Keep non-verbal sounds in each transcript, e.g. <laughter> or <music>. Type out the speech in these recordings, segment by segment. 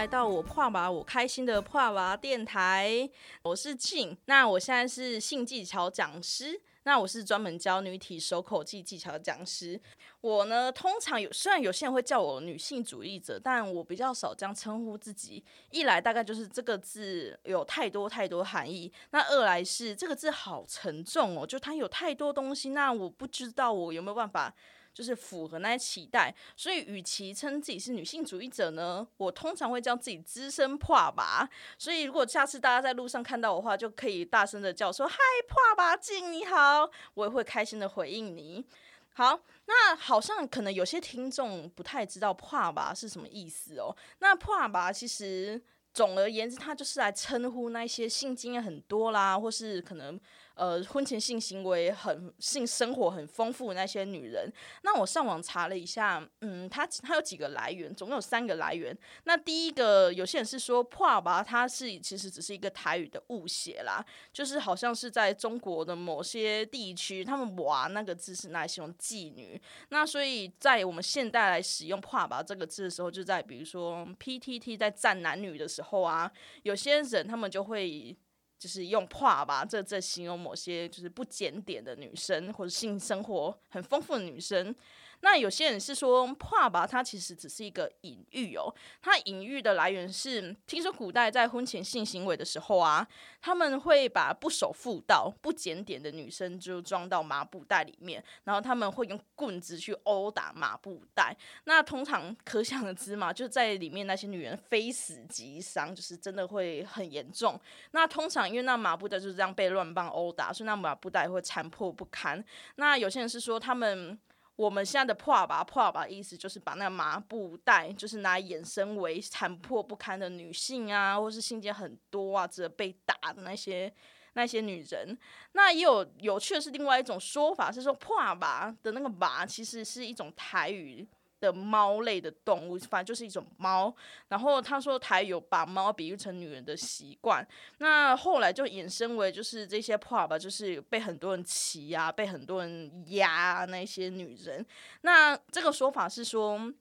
来到我跨娃我开心的跨娃电台，我是静。那我现在是性技巧讲师，那我是专门教女体手口技技巧的讲师。我呢，通常有虽然有些人会叫我女性主义者，但我比较少这样称呼自己。一来大概就是这个字有太多太多含义，那二来是这个字好沉重哦，就它有太多东西，那我不知道我有没有办法。就是符合那些期待，所以与其称自己是女性主义者呢，我通常会叫自己资深破吧。所以如果下次大家在路上看到我的话，就可以大声的叫说“嗨，破吧静你好”，我也会开心的回应你。好，那好像可能有些听众不太知道“破吧”是什么意思哦。那“破吧”其实总而言之，它就是来称呼那些性经验很多啦，或是可能。呃，婚前性行为很性生活很丰富的那些女人，那我上网查了一下，嗯，它它有几个来源，总共有三个来源。那第一个，有些人是说破吧，它是其实只是一个台语的误写啦，就是好像是在中国的某些地区，他们哇那个字是拿来形容妓女。那所以在我们现代来使用破吧这个字的时候，就在比如说 PTT 在站男女的时候啊，有些人他们就会。就是用破吧，这这形容某些就是不检点的女生，或者性生活很丰富的女生。那有些人是说怕吧，它其实只是一个隐喻哦。它隐喻的来源是，听说古代在婚前性行为的时候啊，他们会把不守妇道、不检点的女生就装到麻布袋里面，然后他们会用棍子去殴打麻布袋。那通常可想而知嘛，就在里面那些女人非死即伤，就是真的会很严重。那通常因为那麻布袋就是这样被乱棒殴打，所以那麻布袋会残破不堪。那有些人是说他们。我们现在的破吧破吧意思就是把那麻布袋，就是拿衍生为残破不堪的女性啊，或是性间很多啊，这被打的那些那些女人。那也有有趣的是，另外一种说法是说破吧的那个吧，其实是一种台语。的猫类的动物，反正就是一种猫。然后他说他有把猫比喻成女人的习惯，那后来就衍生为就是这些 pro 吧，就是被很多人骑啊，被很多人压那些女人。那这个说法是说。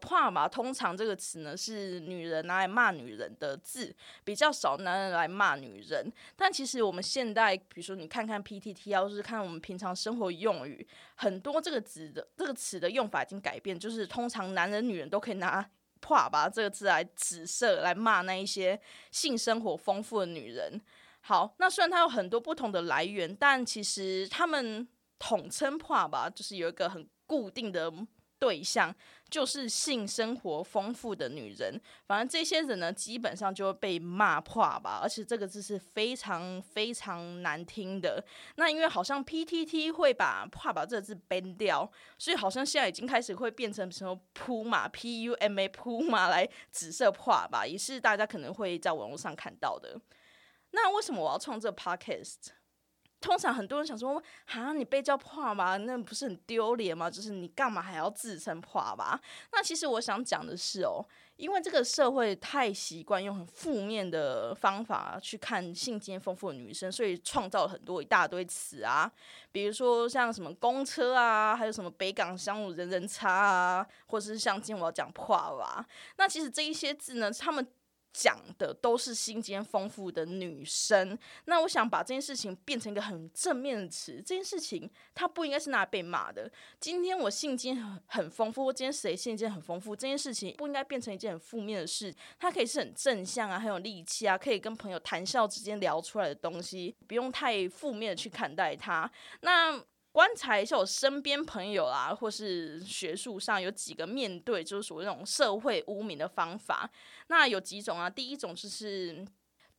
怕嘛，通常这个词呢是女人拿来骂女人的字，比较少男人来骂女人。但其实我们现代，比如说你看看 PTT，要是看我们平常生活用语，很多这个词的这个词的用法已经改变，就是通常男人女人都可以拿“怕吧”这个字来指涉来骂那一些性生活丰富的女人。好，那虽然它有很多不同的来源，但其实他们统称“怕吧”，就是有一个很固定的。对象就是性生活丰富的女人，反正这些人呢，基本上就会被骂破吧，而且这个字是非常非常难听的。那因为好像 PTT 会把破吧这个字 ban 掉，所以好像现在已经开始会变成什么铺马 P U M A 铺马来紫色破吧，也是大家可能会在网络上看到的。那为什么我要创这 Podcast？通常很多人想说，哈，你被叫破吧，那不是很丢脸吗？就是你干嘛还要自称破吧？那其实我想讲的是哦，因为这个社会太习惯用很负面的方法去看性经验丰富的女生，所以创造了很多一大堆词啊，比如说像什么公车啊，还有什么北港商务人人差啊，或者是像今天我要讲破吧。那其实这一些字呢，他们。讲的都是心间丰富的女生，那我想把这件事情变成一个很正面的词。这件事情它不应该是拿来被骂的。今天我性间很很丰富，今天谁性间很丰富，这件事情不应该变成一件很负面的事。它可以是很正向啊，很有力气啊，可以跟朋友谈笑之间聊出来的东西，不用太负面的去看待它。那。观察一下我身边朋友啊，或是学术上有几个面对就是属于那种社会污名的方法。那有几种啊？第一种就是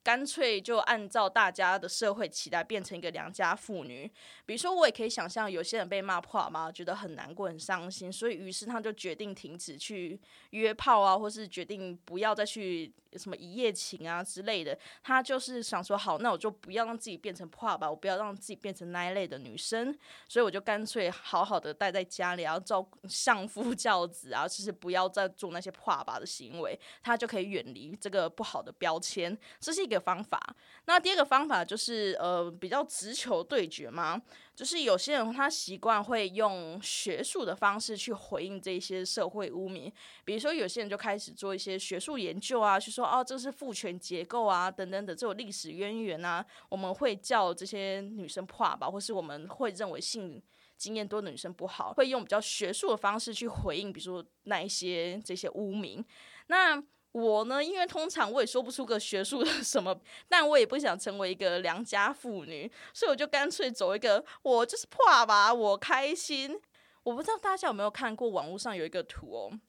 干脆就按照大家的社会期待变成一个良家妇女。比如说，我也可以想象有些人被骂破嘛，觉得很难过、很伤心，所以于是他就决定停止去约炮啊，或是决定不要再去什么一夜情啊之类的，他就是想说，好，那我就不要让自己变成破吧，我不要让自己变成那一类的女生，所以我就干脆好好的待在家里，然后照 <laughs> 相夫教子啊，就是不要再做那些破吧的行为，他就可以远离这个不好的标签，这是一个方法。那第二个方法就是呃，比较直球对决嘛。就是有些人他习惯会用学术的方式去回应这些社会污名，比如说有些人就开始做一些学术研究啊，去说哦这是父权结构啊等等的这种历史渊源啊，我们会叫这些女生破吧，或是我们会认为性经验多的女生不好，会用比较学术的方式去回应，比如说那一些这些污名，那。我呢，因为通常我也说不出个学术的 <laughs> 什么，但我也不想成为一个良家妇女，所以我就干脆走一个，我就是破吧，我开心。我不知道大家有没有看过网络上有一个图哦，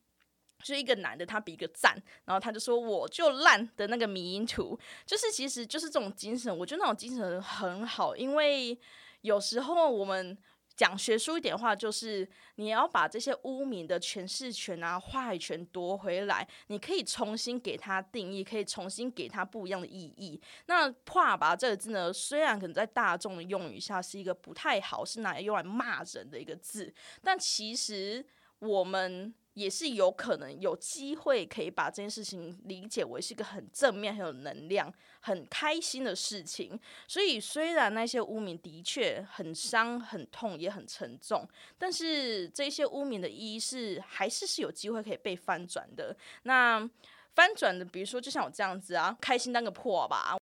是一个男的他比一个赞，然后他就说我就烂的那个迷因图，就是其实就是这种精神，我觉得那种精神很好，因为有时候我们。讲学术一点话，就是你要把这些污名的诠释权啊、话语权夺回来，你可以重新给他定义，可以重新给他不一样的意义。那“话吧”这个字呢，虽然可能在大众的用语下是一个不太好，是拿来用来骂人的一个字，但其实我们。也是有可能有机会可以把这件事情理解为是一个很正面、很有能量、很开心的事情。所以，虽然那些污名的确很伤、很痛、也很沉重，但是这些污名的意义是还是是有机会可以被翻转的。那翻转的，比如说，就像我这样子啊，开心当个破吧。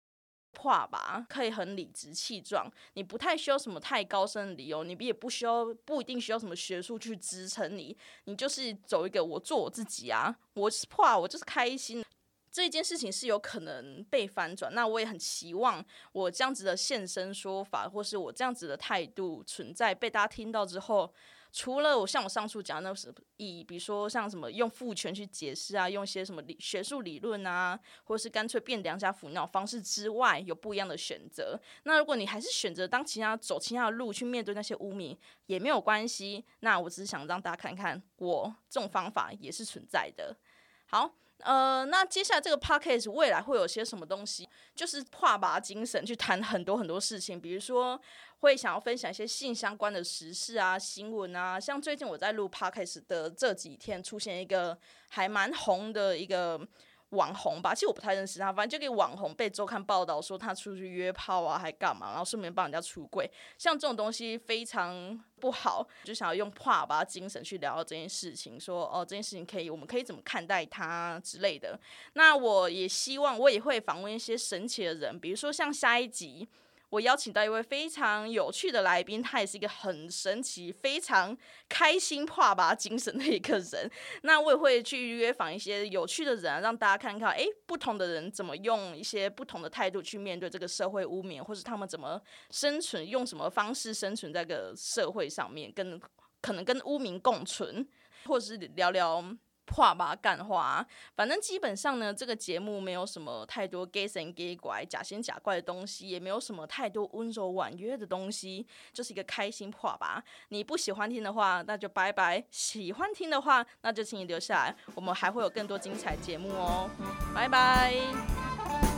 话吧，可以很理直气壮，你不太需要什么太高深的理由，你也不需要不一定需要什么学术去支撑你，你就是走一个我做我自己啊，我是破，我就是开心，这件事情是有可能被反转，那我也很期望我这样子的现身说法，或是我这样子的态度存在被大家听到之后。除了我像我上述讲的那是以，比如说像什么用父权去解释啊，用一些什么理学术理论啊，或者是干脆变良家妇那种方式之外，有不一样的选择。那如果你还是选择当其他走其他的路去面对那些污名，也没有关系。那我只是想让大家看看，我这种方法也是存在的。好。呃，那接下来这个 podcast 未来会有些什么东西？就是跨拔精神去谈很多很多事情，比如说会想要分享一些性相关的时事啊、新闻啊。像最近我在录 podcast 的这几天，出现一个还蛮红的一个。网红吧，其实我不太认识他，反正就给网红被周刊报道说他出去约炮啊，还干嘛，然后顺便帮人家出柜，像这种东西非常不好，就想要用话把精神去聊这件事情，说哦这件事情可以，我们可以怎么看待他之类的。那我也希望我也会访问一些神奇的人，比如说像下一集。我邀请到一位非常有趣的来宾，他也是一个很神奇、非常开心、跨拔精神的一个人。那我也会去约访一些有趣的人，让大家看看，哎，不同的人怎么用一些不同的态度去面对这个社会污名，或是他们怎么生存，用什么方式生存在个社会上面，跟可能跟污名共存，或是聊聊。话吧，干话，反正基本上呢，这个节目没有什么太多 gay 神 gay 怪、假仙假怪的东西，也没有什么太多温柔婉约的东西，就是一个开心话吧。你不喜欢听的话，那就拜拜；喜欢听的话，那就请你留下来，我们还会有更多精彩节目哦，拜拜。